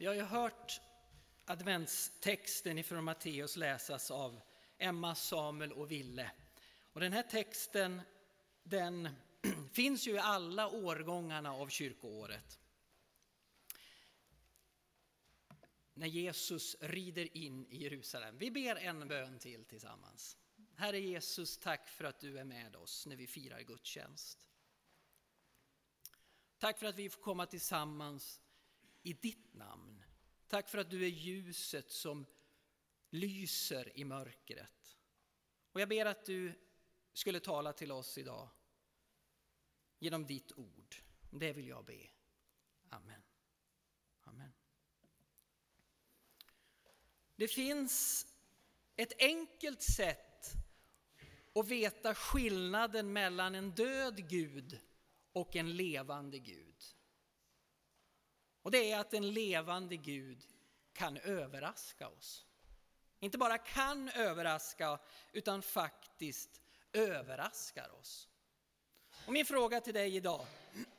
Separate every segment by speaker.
Speaker 1: Vi har ju hört adventstexten ifrån Matteus läsas av Emma, Samuel och Ville. Och den här texten den finns ju i alla årgångarna av kyrkoåret. När Jesus rider in i Jerusalem. Vi ber en bön till tillsammans. Herre Jesus, tack för att du är med oss när vi firar gudstjänst. Tack för att vi får komma tillsammans i ditt namn. Tack för att du är ljuset som lyser i mörkret. Och jag ber att du skulle tala till oss idag genom ditt ord. Det vill jag be. Amen. Amen. Det finns ett enkelt sätt att veta skillnaden mellan en död Gud och en levande Gud. Och det är att en levande Gud kan överraska oss. Inte bara kan överraska, utan faktiskt överraskar oss. Och min fråga till dig idag.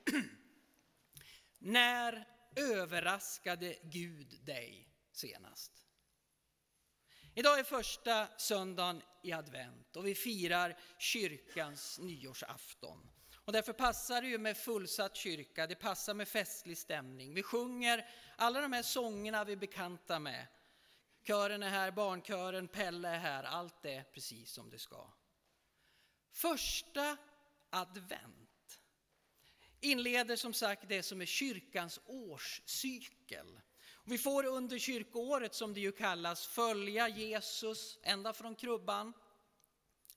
Speaker 1: När överraskade Gud dig senast? Idag är första söndagen i advent och vi firar kyrkans nyårsafton. Och därför passar det ju med fullsatt kyrka, det passar med festlig stämning. Vi sjunger alla de här sångerna vi är bekanta med. Kören är här, barnkören, Pelle är här, allt är precis som det ska. Första advent inleder som sagt det som är kyrkans årscykel. Vi får under kyrkoåret, som det ju kallas, följa Jesus ända från krubban,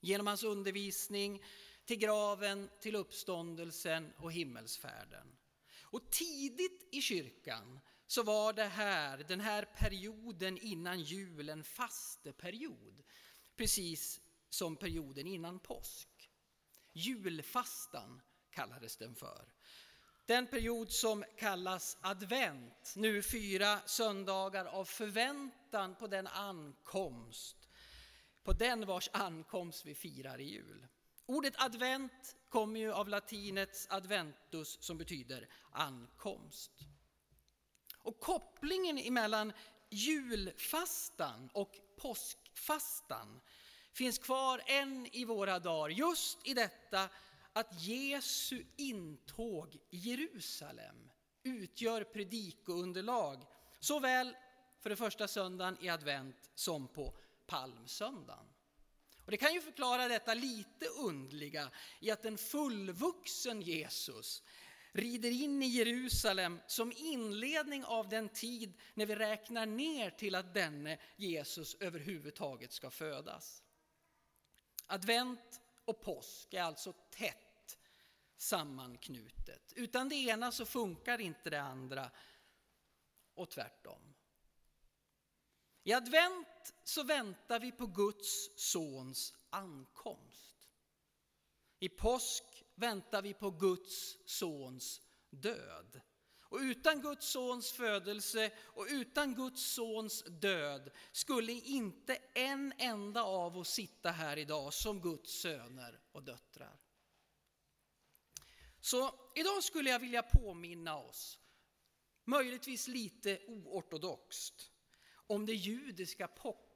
Speaker 1: genom hans undervisning, till graven, till uppståndelsen och himmelsfärden. Och tidigt i kyrkan så var det här, den här perioden innan jul en fasteperiod, precis som perioden innan påsk. Julfastan kallades den för. Den period som kallas advent, nu fyra söndagar av förväntan på den ankomst, på den vars ankomst vi firar i jul. Ordet advent kommer ju av latinets adventus som betyder ankomst. Och kopplingen mellan julfastan och påskfastan finns kvar än i våra dagar, just i detta att Jesu intåg i Jerusalem utgör predikounderlag såväl för den första söndagen i advent som på palmsöndagen. Och det kan ju förklara detta lite undliga i att en fullvuxen Jesus rider in i Jerusalem som inledning av den tid när vi räknar ner till att denne Jesus överhuvudtaget ska födas. Advent och påsk är alltså tätt sammanknutet. Utan det ena så funkar inte det andra och tvärtom. I advent så väntar vi på Guds sons ankomst. I påsk väntar vi på Guds sons död. Och utan Guds sons födelse och utan Guds sons död skulle inte en enda av oss sitta här idag som Guds söner och döttrar. Så idag skulle jag vilja påminna oss, möjligtvis lite oortodoxt, om det judiska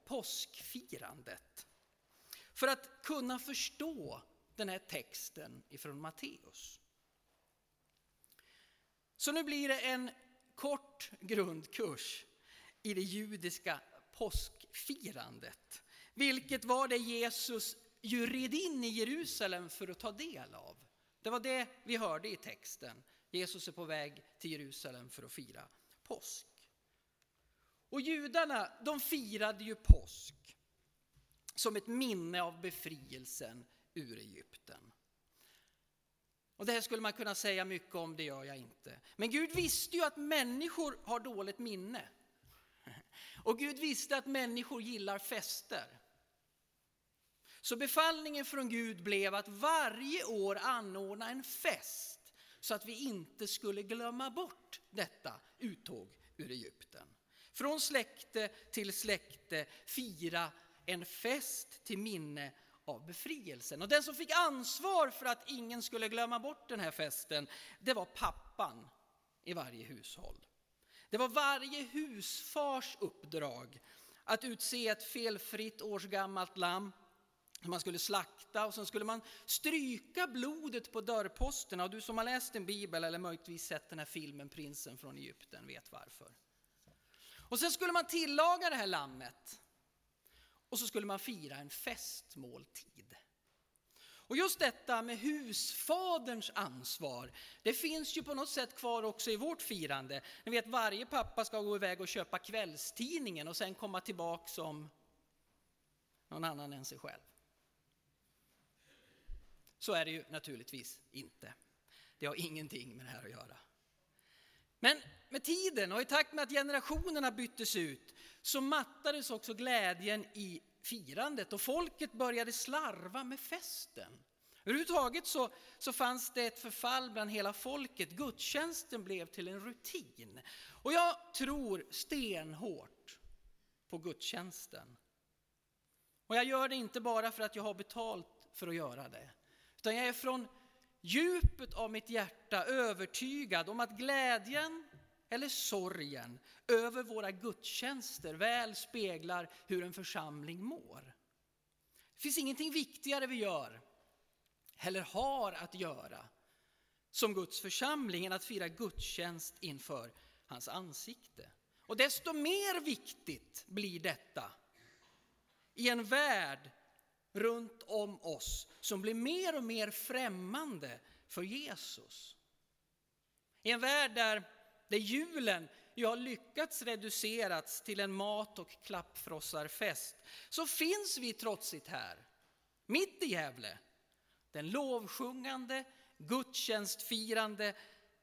Speaker 1: påskfirandet. För att kunna förstå den här texten ifrån Matteus. Så nu blir det en kort grundkurs i det judiska påskfirandet. Vilket var det Jesus ju red in i Jerusalem för att ta del av. Det var det vi hörde i texten. Jesus är på väg till Jerusalem för att fira påsk. Och judarna, de firade ju påsk som ett minne av befrielsen ur Egypten. Och det här skulle man kunna säga mycket om, det gör jag inte. Men Gud visste ju att människor har dåligt minne. Och Gud visste att människor gillar fester. Så befallningen från Gud blev att varje år anordna en fest så att vi inte skulle glömma bort detta uttåg ur Egypten. Från släkte till släkte fira en fest till minne av befrielsen. Och den som fick ansvar för att ingen skulle glömma bort den här festen, det var pappan i varje hushåll. Det var varje husfars uppdrag att utse ett felfritt årsgammalt lamm som man skulle slakta och sen skulle man stryka blodet på dörrposterna. Och du som har läst en bibel eller möjligtvis sett den här filmen Prinsen från Egypten vet varför. Och sen skulle man tillaga det här lammet och så skulle man fira en festmåltid. Och just detta med husfaderns ansvar, det finns ju på något sätt kvar också i vårt firande. Ni vet varje pappa ska gå iväg och köpa kvällstidningen och sen komma tillbaka som någon annan än sig själv. Så är det ju naturligtvis inte. Det har ingenting med det här att göra. Men med tiden och i takt med att generationerna byttes ut så mattades också glädjen i firandet och folket började slarva med festen. Överhuvudtaget så, så fanns det ett förfall bland hela folket. Gudstjänsten blev till en rutin. Och jag tror stenhårt på gudstjänsten. Och jag gör det inte bara för att jag har betalt för att göra det. Utan jag är från djupet av mitt hjärta övertygad om att glädjen eller sorgen över våra gudstjänster väl speglar hur en församling mår. Det finns ingenting viktigare vi gör, eller har att göra, som Guds församling än att fira gudstjänst inför hans ansikte. Och desto mer viktigt blir detta i en värld runt om oss som blir mer och mer främmande för Jesus. I en värld där, där julen ju har lyckats reducerats till en mat och klappfrossarfest så finns vi trotsigt här, mitt i Gävle, den lovsjungande, gudstjänstfirande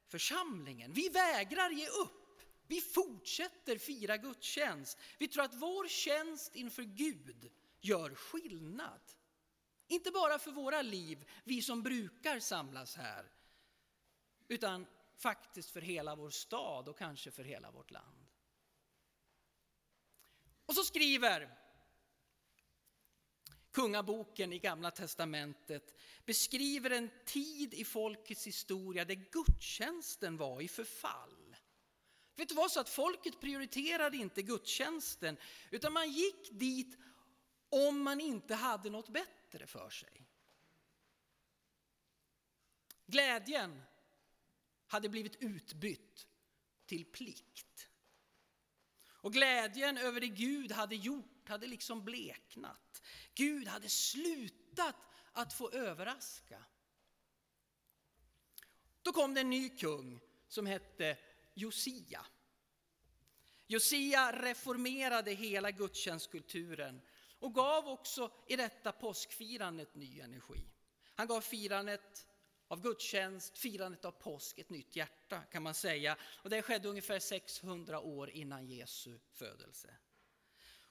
Speaker 1: församlingen. Vi vägrar ge upp. Vi fortsätter fira gudstjänst. Vi tror att vår tjänst inför Gud gör skillnad. Inte bara för våra liv, vi som brukar samlas här, utan faktiskt för hela vår stad och kanske för hela vårt land. Och så skriver Kungaboken i Gamla Testamentet beskriver en tid i folkets historia där gudstjänsten var i förfall. Vet du vad, så att folket prioriterade inte gudstjänsten utan man gick dit om man inte hade något bättre för sig. Glädjen hade blivit utbytt till plikt. Och glädjen över det Gud hade gjort hade liksom bleknat. Gud hade slutat att få överraska. Då kom det en ny kung som hette Josia. Josia reformerade hela gudstjänstkulturen och gav också i detta påskfirandet ny energi. Han gav firandet av gudstjänst, firandet av påsk, ett nytt hjärta kan man säga. Och det skedde ungefär 600 år innan Jesu födelse.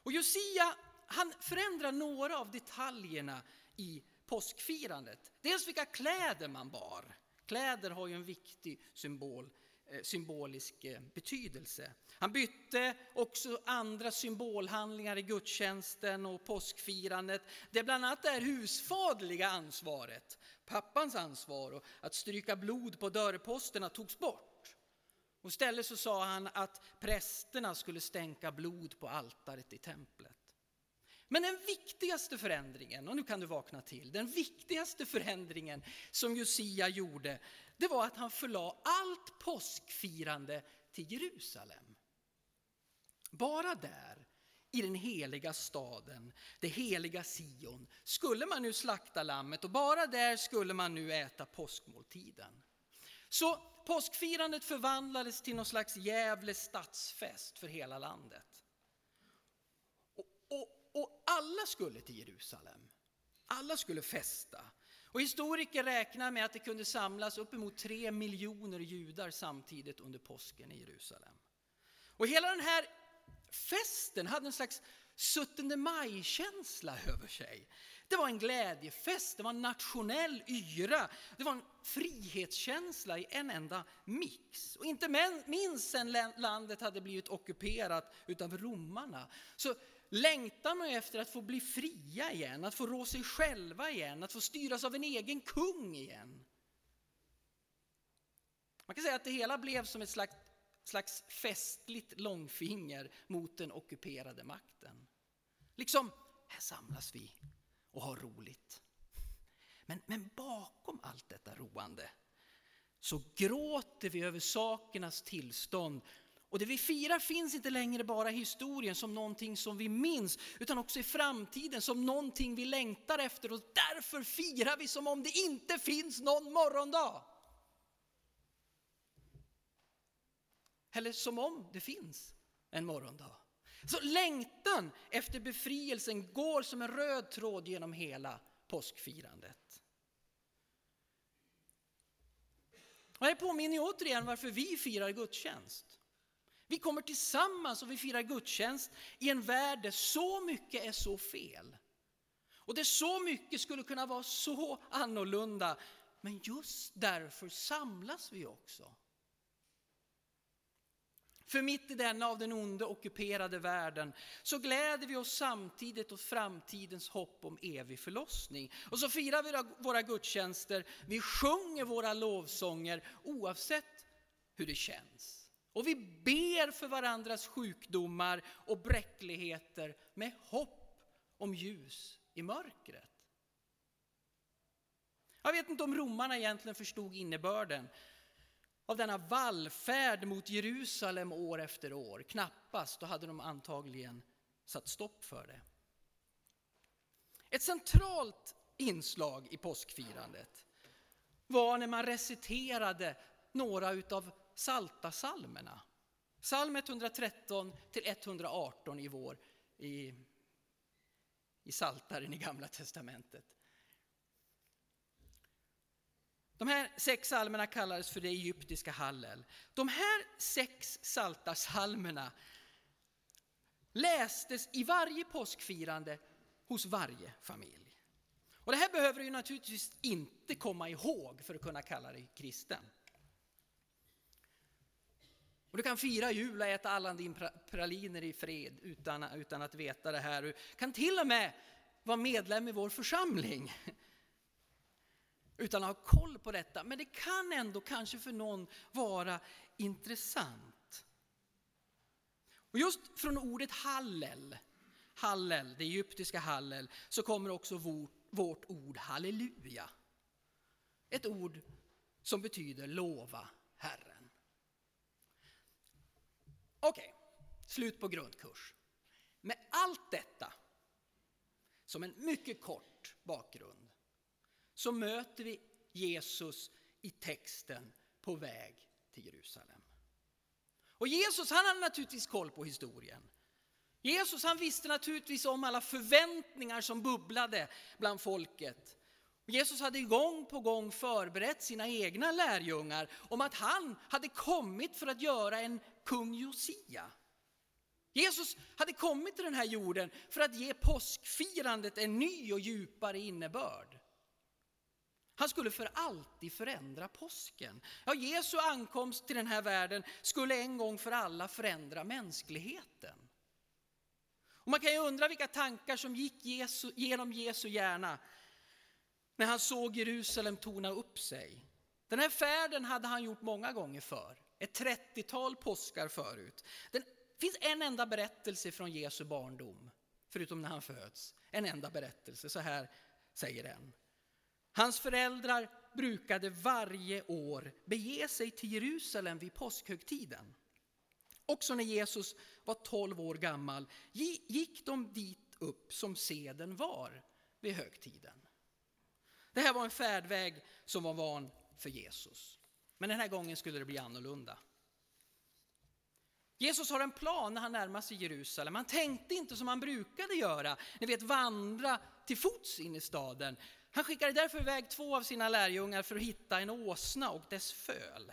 Speaker 1: Och Josia, han förändrar några av detaljerna i påskfirandet. Dels vilka kläder man bar. Kläder har ju en viktig symbol Eh, symbolisk eh, betydelse. Han bytte också andra symbolhandlingar i gudstjänsten och påskfirandet. Det bland annat det husfaderliga ansvaret, pappans ansvar och att stryka blod på dörrposterna togs bort. Och istället så sa han att prästerna skulle stänka blod på altaret i templet. Men den viktigaste förändringen, och nu kan du vakna till, den viktigaste förändringen som Josia gjorde, det var att han förlade allt påskfirande till Jerusalem. Bara där, i den heliga staden, det heliga Sion, skulle man nu slakta lammet och bara där skulle man nu äta påskmåltiden. Så påskfirandet förvandlades till någon slags Gävle stadsfest för hela landet. Och, alla skulle till Jerusalem. Alla skulle festa. Och historiker räknar med att det kunde samlas uppemot tre miljoner judar samtidigt under påsken i Jerusalem. Och hela den här festen hade en slags 17 maj-känsla över sig. Det var en glädjefest, det var en nationell yra, det var en frihetskänsla i en enda mix. Och inte minst sen landet hade blivit ockuperat utav romarna så längtar man efter att få bli fria igen, att få rå sig själva igen, att få styras av en egen kung igen. Man kan säga att det hela blev som ett slags slags festligt långfinger mot den ockuperade makten. Liksom, här samlas vi och har roligt. Men, men bakom allt detta roande så gråter vi över sakernas tillstånd. Och det vi firar finns inte längre bara i historien som någonting som vi minns, utan också i framtiden som någonting vi längtar efter. Och därför firar vi som om det inte finns någon morgondag. Eller som om det finns en morgondag. Så längtan efter befrielsen går som en röd tråd genom hela påskfirandet. Och det påminner återigen varför vi firar gudstjänst. Vi kommer tillsammans och vi firar gudstjänst i en värld där så mycket är så fel. Och där så mycket skulle kunna vara så annorlunda. Men just därför samlas vi också. För mitt i denna av den onde ockuperade världen så gläder vi oss samtidigt åt framtidens hopp om evig förlossning. Och så firar vi våra gudstjänster, vi sjunger våra lovsånger oavsett hur det känns. Och vi ber för varandras sjukdomar och bräckligheter med hopp om ljus i mörkret. Jag vet inte om romarna egentligen förstod innebörden av denna vallfärd mot Jerusalem år efter år. Knappast, då hade de antagligen satt stopp för det. Ett centralt inslag i påskfirandet var när man reciterade några utav saltasalmerna. Psalm 113 till 118 i vår i, i Saltaren i Gamla Testamentet. De här sex psalmerna kallades för det egyptiska Hallel. De här sex saltarsalmerna lästes i varje påskfirande hos varje familj. Och det här behöver du naturligtvis inte komma ihåg för att kunna kalla dig kristen. Och du kan fira jul och äta alla din praliner i fred utan, utan att veta det här. Du kan till och med vara medlem i vår församling utan att ha koll på detta. Men det kan ändå kanske för någon vara intressant. Och just från ordet hallel, hallel, det egyptiska hallel, så kommer också vårt, vårt ord halleluja. Ett ord som betyder lova Herren. Okej, okay, slut på grundkurs. Med allt detta som en mycket kort bakgrund så möter vi Jesus i texten på väg till Jerusalem. Och Jesus han hade naturligtvis koll på historien. Jesus han visste naturligtvis om alla förväntningar som bubblade bland folket. Jesus hade gång på gång förberett sina egna lärjungar om att han hade kommit för att göra en kung Josia. Jesus hade kommit till den här jorden för att ge påskfirandet en ny och djupare innebörd. Han skulle för alltid förändra påsken. Ja, Jesu ankomst till den här världen skulle en gång för alla förändra mänskligheten. Och man kan ju undra vilka tankar som gick Jesu, genom Jesu hjärna när han såg Jerusalem torna upp sig. Den här färden hade han gjort många gånger för, ett 30-tal påskar förut. Det finns en enda berättelse från Jesu barndom, förutom när han föds. En enda berättelse, så här säger den. Hans föräldrar brukade varje år bege sig till Jerusalem vid påskhögtiden. Också när Jesus var 12 år gammal gick de dit upp som seden var vid högtiden. Det här var en färdväg som var van för Jesus. Men den här gången skulle det bli annorlunda. Jesus har en plan när han närmar sig Jerusalem. Han tänkte inte som han brukade göra, ni vet vandra till fots in i staden. Han skickade därför iväg två av sina lärjungar för att hitta en åsna och dess föl.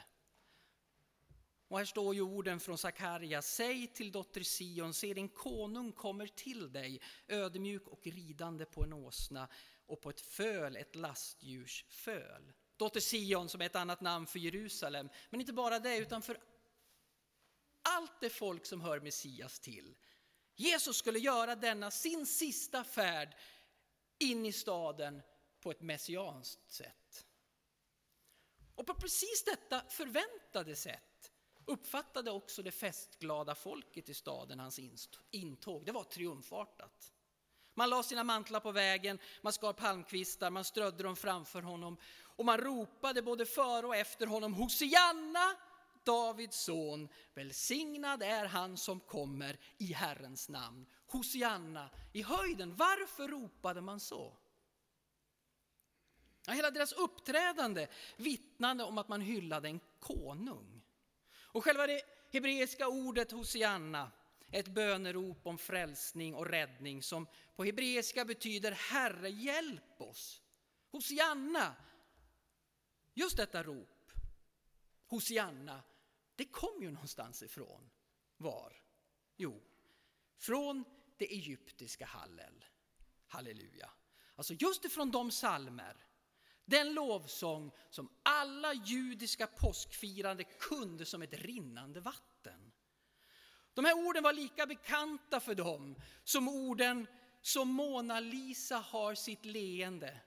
Speaker 1: Och här står ju orden från Sakarja. Säg till dotter Sion, se din konung kommer till dig, ödmjuk och ridande på en åsna och på ett föl, ett lastdjurs föl. Dotter Sion som är ett annat namn för Jerusalem, men inte bara det utan för allt det folk som hör Messias till. Jesus skulle göra denna sin sista färd in i staden på ett messianskt sätt. Och på precis detta förväntade sätt uppfattade också det festglada folket i staden hans intåg. Det var triumfartat. Man la sina mantlar på vägen, man skar palmkvistar, man strödde dem framför honom och man ropade både före och efter honom Hosianna, Davids son, välsignad är han som kommer i Herrens namn. Hosianna i höjden. Varför ropade man så? Ja, hela deras uppträdande vittnade om att man hyllade en konung. Och själva det hebreiska ordet Hosianna, ett bönerop om frälsning och räddning som på hebreiska betyder Herre hjälp oss. Hosianna, just detta rop, Hosianna, det kom ju någonstans ifrån. Var? Jo, från det egyptiska Hallel. Halleluja. Alltså just ifrån de salmer den lovsång som alla judiska påskfirande kunde som ett rinnande vatten. De här orden var lika bekanta för dem som orden som Mona Lisa har sitt leende.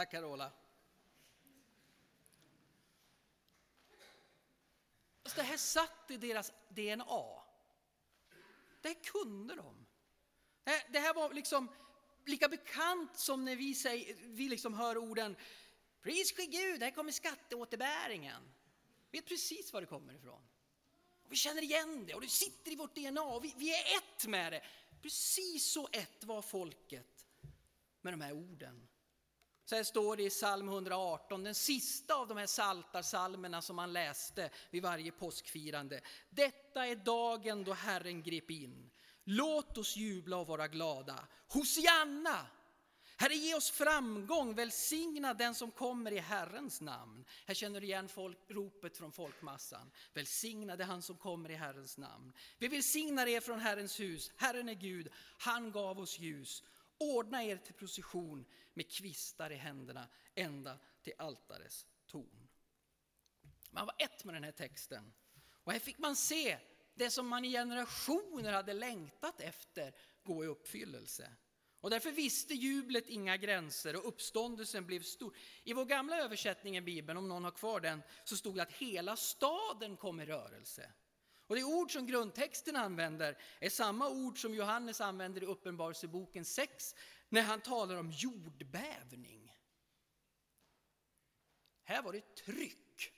Speaker 1: Tack Carola. Det här satt i deras DNA. Det kunde de. Det här var liksom lika bekant som när vi, säger, vi liksom hör orden Pris ske Gud, här kommer skatteåterbäringen. Vi vet precis var det kommer ifrån. Vi känner igen det och det sitter i vårt DNA och vi, vi är ett med det. Precis så ett var folket med de här orden. Så här står det i psalm 118, den sista av de här saltarsalmerna som man läste vid varje påskfirande. Detta är dagen då Herren grep in. Låt oss jubla och vara glada. Hosianna! Herre, ge oss framgång, välsigna den som kommer i Herrens namn. Här känner du igen folk, ropet från folkmassan. Välsigna det han som kommer i Herrens namn. Vi välsignar er från Herrens hus. Herren är Gud, han gav oss ljus. Ordna er till procession med kvistar i händerna ända till altarets torn. Man var ett med den här texten. Och här fick man se det som man i generationer hade längtat efter gå i uppfyllelse. Och därför visste jublet inga gränser och uppståndelsen blev stor. I vår gamla översättning i Bibeln, om någon har kvar den, så stod det att hela staden kom i rörelse. Och det ord som grundtexten använder är samma ord som Johannes använder i Uppenbarelseboken 6 när han talar om jordbävning. Här var det tryck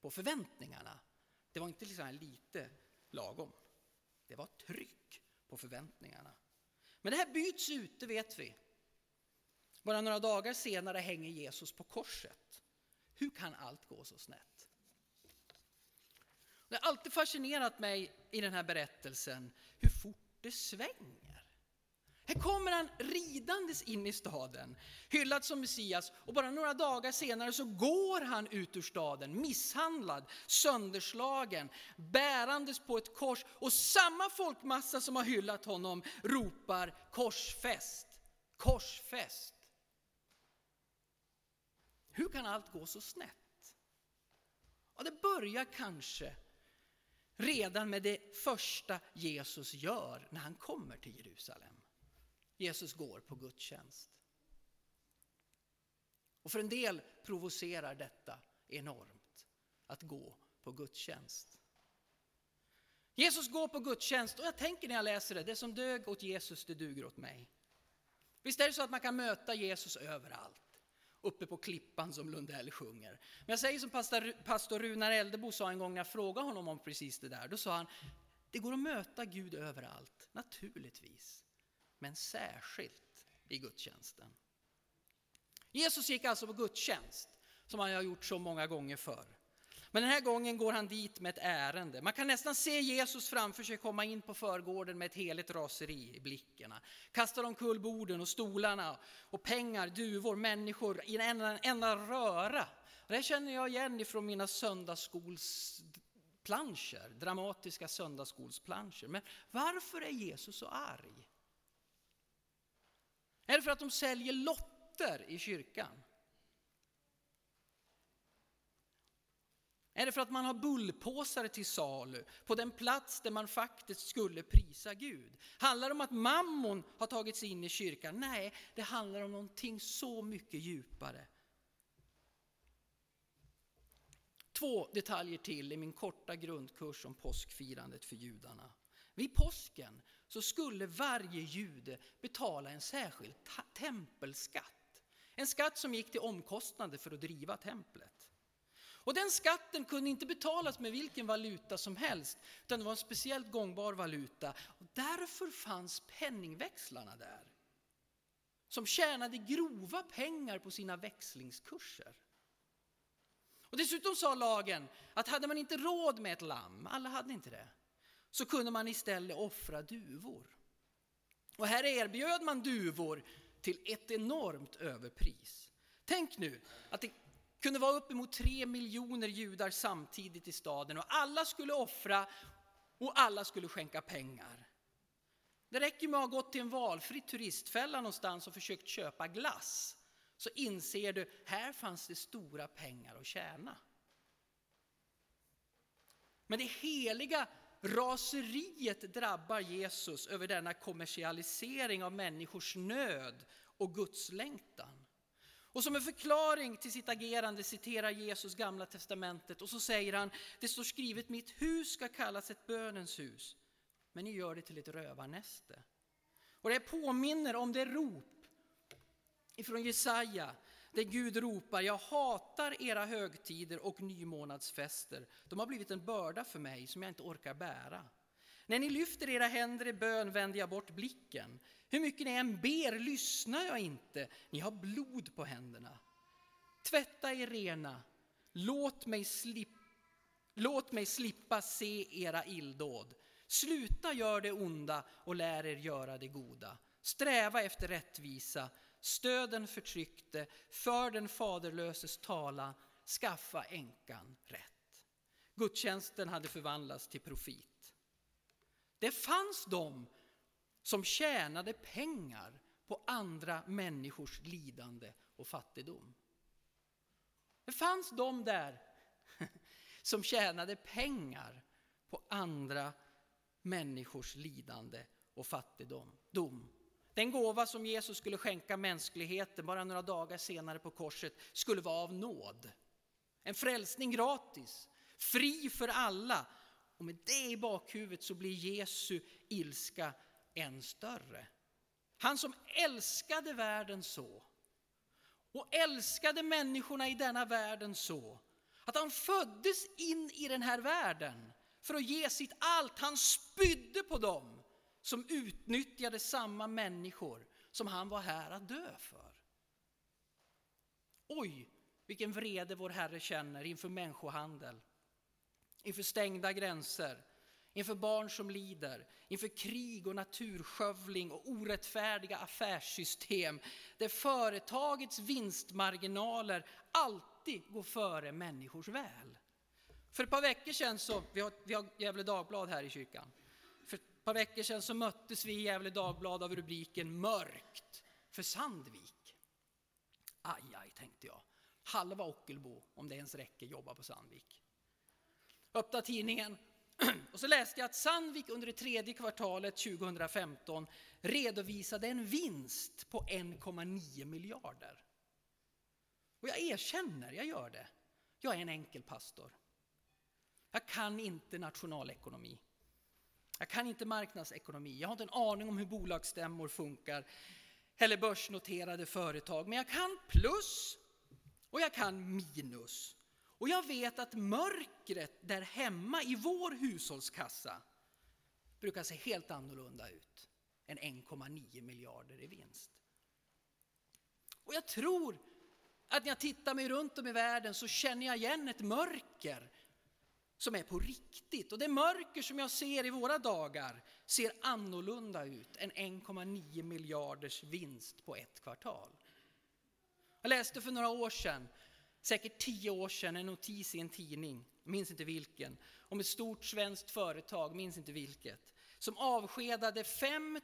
Speaker 1: på förväntningarna. Det var inte liksom lite lagom. Det var tryck på förväntningarna. Men det här byts ut, det vet vi. Bara några dagar senare hänger Jesus på korset. Hur kan allt gå så snett? Det har alltid fascinerat mig i den här berättelsen hur fort det svänger. Här kommer han ridandes in i staden, hyllad som Messias och bara några dagar senare så går han ut ur staden misshandlad, sönderslagen, bärandes på ett kors och samma folkmassa som har hyllat honom ropar korsfäst, korsfäst. Hur kan allt gå så snett? Ja, det börjar kanske redan med det första Jesus gör när han kommer till Jerusalem. Jesus går på gudstjänst. Och för en del provocerar detta enormt, att gå på gudstjänst. Jesus går på gudstjänst och jag tänker när jag läser det, det som dög åt Jesus, det duger åt mig. Visst är det så att man kan möta Jesus överallt, uppe på klippan som Lundell sjunger. Men jag säger som pastor, pastor Runar Eldebo sa en gång när jag frågade honom om precis det där, då sa han, det går att möta Gud överallt, naturligtvis men särskilt i gudstjänsten. Jesus gick alltså på gudstjänst, som han har gjort så många gånger förr. Men den här gången går han dit med ett ärende. Man kan nästan se Jesus framför sig komma in på förgården med ett heligt raseri i blicken. Kastar omkull borden och stolarna och pengar, duvor, människor i en enda röra. Det här känner jag igen ifrån mina söndagsskolsplanscher, dramatiska söndagsskolsplanscher. Men varför är Jesus så arg? Är det för att de säljer lotter i kyrkan? Är det för att man har bullpåsar till salu på den plats där man faktiskt skulle prisa Gud? Handlar det om att mammon har tagit sig in i kyrkan? Nej, det handlar om någonting så mycket djupare. Två detaljer till i min korta grundkurs om påskfirandet för judarna. Vid påsken så skulle varje jude betala en särskild tempelskatt. En skatt som gick till omkostnader för att driva templet. Och den skatten kunde inte betalas med vilken valuta som helst, utan det var en speciellt gångbar valuta. Och därför fanns penningväxlarna där, som tjänade grova pengar på sina växlingskurser. Och dessutom sa lagen att hade man inte råd med ett lamm, alla hade inte det, så kunde man istället offra duvor. Och här erbjöd man duvor till ett enormt överpris. Tänk nu att det kunde vara uppemot tre miljoner judar samtidigt i staden och alla skulle offra och alla skulle skänka pengar. Det räcker med att ha gått till en valfri turistfälla någonstans och försökt köpa glass så inser du, här fanns det stora pengar att tjäna. Men det heliga raseriet drabbar Jesus över denna kommersialisering av människors nöd och Guds längtan. Och som en förklaring till sitt agerande citerar Jesus gamla testamentet och så säger han, det står skrivet mitt hus ska kallas ett bönens hus, men ni gör det till ett rövarnäste. Och det påminner om det rop ifrån Jesaja där Gud ropar, jag hatar era högtider och nymånadsfester. De har blivit en börda för mig som jag inte orkar bära. När ni lyfter era händer i bön vänder jag bort blicken. Hur mycket ni än ber lyssnar jag inte. Ni har blod på händerna. Tvätta er rena. Låt mig, slip, låt mig slippa se era illdåd. Sluta gör det onda och lär er göra det goda. Sträva efter rättvisa. Stöd den förtryckte. För den faderlöses tala. Skaffa änkan rätt. Gudstjänsten hade förvandlats till profit. Det fanns de som tjänade pengar på andra människors lidande och fattigdom. Det fanns de där som tjänade pengar på andra människors lidande och fattigdom. Den gåva som Jesus skulle skänka mänskligheten bara några dagar senare på korset skulle vara av nåd. En frälsning gratis, fri för alla. Och med det i bakhuvudet så blir Jesu ilska än större. Han som älskade världen så och älskade människorna i denna världen så att han föddes in i den här världen för att ge sitt allt. Han spydde på dem som utnyttjade samma människor som han var här att dö för. Oj, vilken vrede vår Herre känner inför människohandel, inför stängda gränser, inför barn som lider, inför krig och naturskövling och orättfärdiga affärssystem där företagets vinstmarginaler alltid går före människors väl. För ett par veckor sedan, så, vi har, vi har Gävle Dagblad här i kyrkan, för ett par veckor sedan så möttes vi i Gävle Dagblad av rubriken Mörkt för Sandvik. Aj, aj, tänkte jag. Halva Ockelbo, om det ens räcker, jobbar på Sandvik. Öppnade tidningen, Och så läste jag att Sandvik under det tredje kvartalet 2015 redovisade en vinst på 1,9 miljarder. Och jag erkänner, jag gör det. Jag är en enkel pastor. Jag kan inte nationalekonomi. Jag kan inte marknadsekonomi. Jag har inte en aning om hur bolagsstämmor funkar eller börsnoterade företag. Men jag kan plus och jag kan minus. Och jag vet att mörkret där hemma i vår hushållskassa brukar se helt annorlunda ut än 1,9 miljarder i vinst. Och jag tror att när jag tittar mig runt om i världen så känner jag igen ett mörker som är på riktigt. Och det mörker som jag ser i våra dagar ser annorlunda ut än 1,9 miljarders vinst på ett kvartal. Jag läste för några år sedan, säkert tio år sedan, en notis i en tidning, minns inte vilken, om ett stort svenskt företag, minns inte vilket, som avskedade 5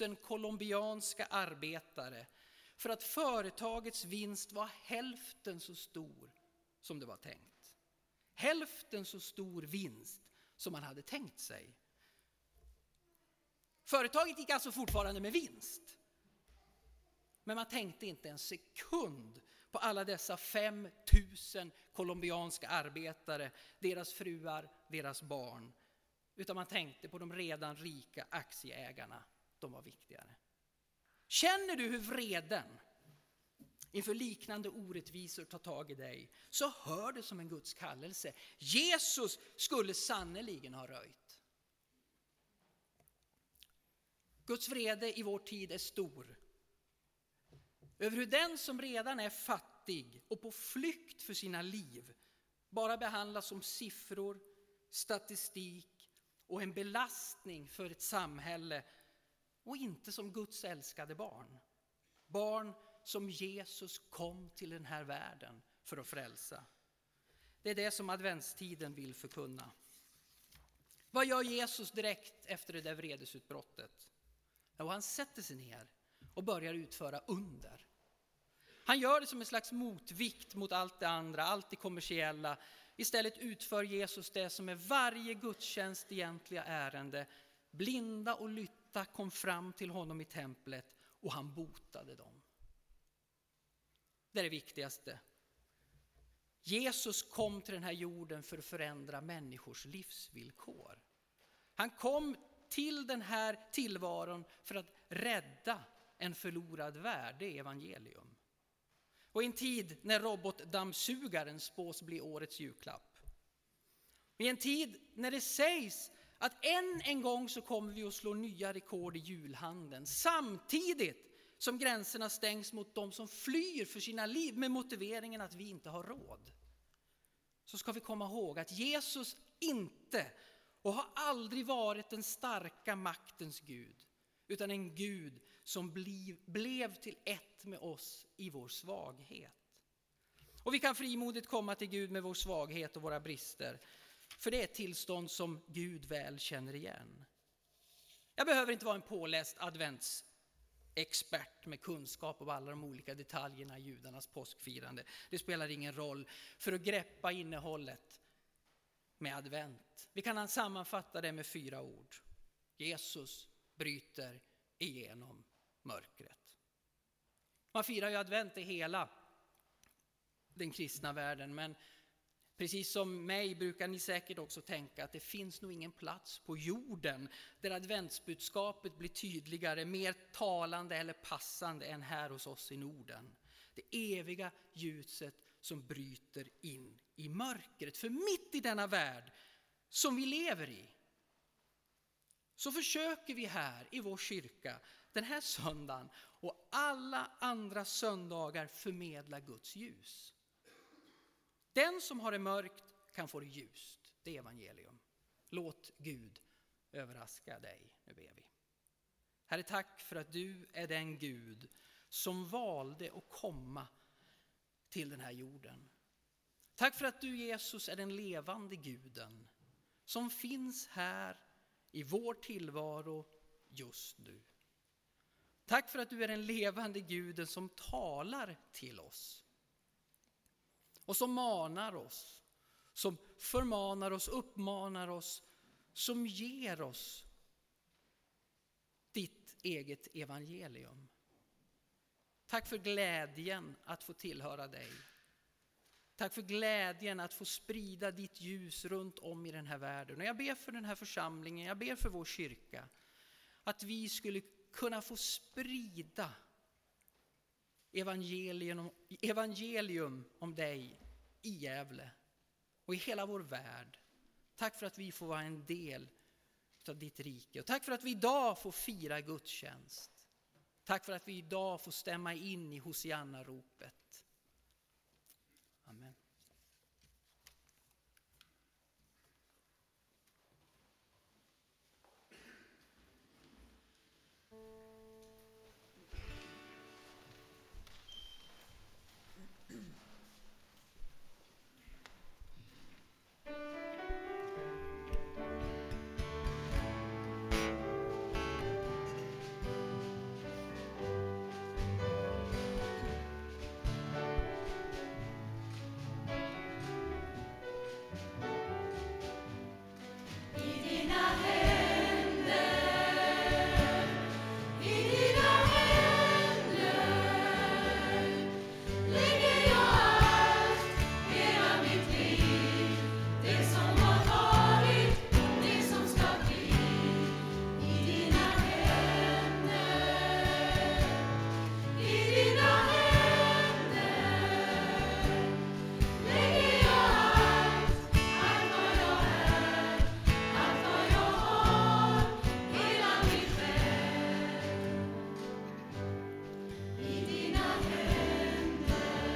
Speaker 1: 000 colombianska arbetare för att företagets vinst var hälften så stor som det var tänkt. Hälften så stor vinst som man hade tänkt sig. Företaget gick alltså fortfarande med vinst. Men man tänkte inte en sekund på alla dessa 5 000 colombianska arbetare, deras fruar, deras barn. Utan man tänkte på de redan rika aktieägarna, de var viktigare. Känner du hur vreden inför liknande orättvisor tar tag i dig, så hör det som en Guds kallelse. Jesus skulle sannerligen ha röjt. Guds vrede i vår tid är stor. Över hur den som redan är fattig och på flykt för sina liv bara behandlas som siffror, statistik och en belastning för ett samhälle och inte som Guds älskade barn. Barn som Jesus kom till den här världen för att frälsa. Det är det som adventstiden vill förkunna. Vad gör Jesus direkt efter det där vredesutbrottet? Jo, han sätter sig ner och börjar utföra under. Han gör det som en slags motvikt mot allt det andra, allt det kommersiella. Istället utför Jesus det som är varje gudstjänst egentliga ärende. Blinda och lytta kom fram till honom i templet och han botade dem. Det är det viktigaste. Jesus kom till den här jorden för att förändra människors livsvillkor. Han kom till den här tillvaron för att rädda en förlorad värld, det är evangelium. Och i en tid när robotdammsugaren spås bli årets julklapp. I en tid när det sägs att än en gång så kommer vi att slå nya rekord i julhandeln. Samtidigt som gränserna stängs mot de som flyr för sina liv med motiveringen att vi inte har råd. Så ska vi komma ihåg att Jesus inte och har aldrig varit den starka maktens Gud, utan en Gud som blev till ett med oss i vår svaghet. Och vi kan frimodigt komma till Gud med vår svaghet och våra brister, för det är ett tillstånd som Gud väl känner igen. Jag behöver inte vara en påläst adventsexpert med kunskap om alla de olika detaljerna i judarnas påskfirande. Det spelar ingen roll för att greppa innehållet med advent. Vi kan sammanfatta det med fyra ord. Jesus bryter igenom mörkret. Man firar ju advent i hela den kristna världen, men Precis som mig brukar ni säkert också tänka att det finns nog ingen plats på jorden där adventsbudskapet blir tydligare, mer talande eller passande än här hos oss i Norden. Det eviga ljuset som bryter in i mörkret. För mitt i denna värld som vi lever i så försöker vi här i vår kyrka den här söndagen och alla andra söndagar förmedla Guds ljus. Den som har det mörkt kan få det ljust. Det är evangelium. Låt Gud överraska dig. Nu ber vi. Herre, tack för att du är den Gud som valde att komma till den här jorden. Tack för att du Jesus är den levande guden som finns här i vår tillvaro just nu. Tack för att du är den levande guden som talar till oss och som manar oss, som förmanar oss, uppmanar oss, som ger oss ditt eget evangelium. Tack för glädjen att få tillhöra dig. Tack för glädjen att få sprida ditt ljus runt om i den här världen. Och jag ber för den här församlingen, jag ber för vår kyrka, att vi skulle kunna få sprida evangelium, evangelium om dig i Gävle och i hela vår värld. Tack för att vi får vara en del av ditt rike. Och tack för att vi idag får fira gudstjänst. Tack för att vi idag får stämma in i Hosianna-ropet.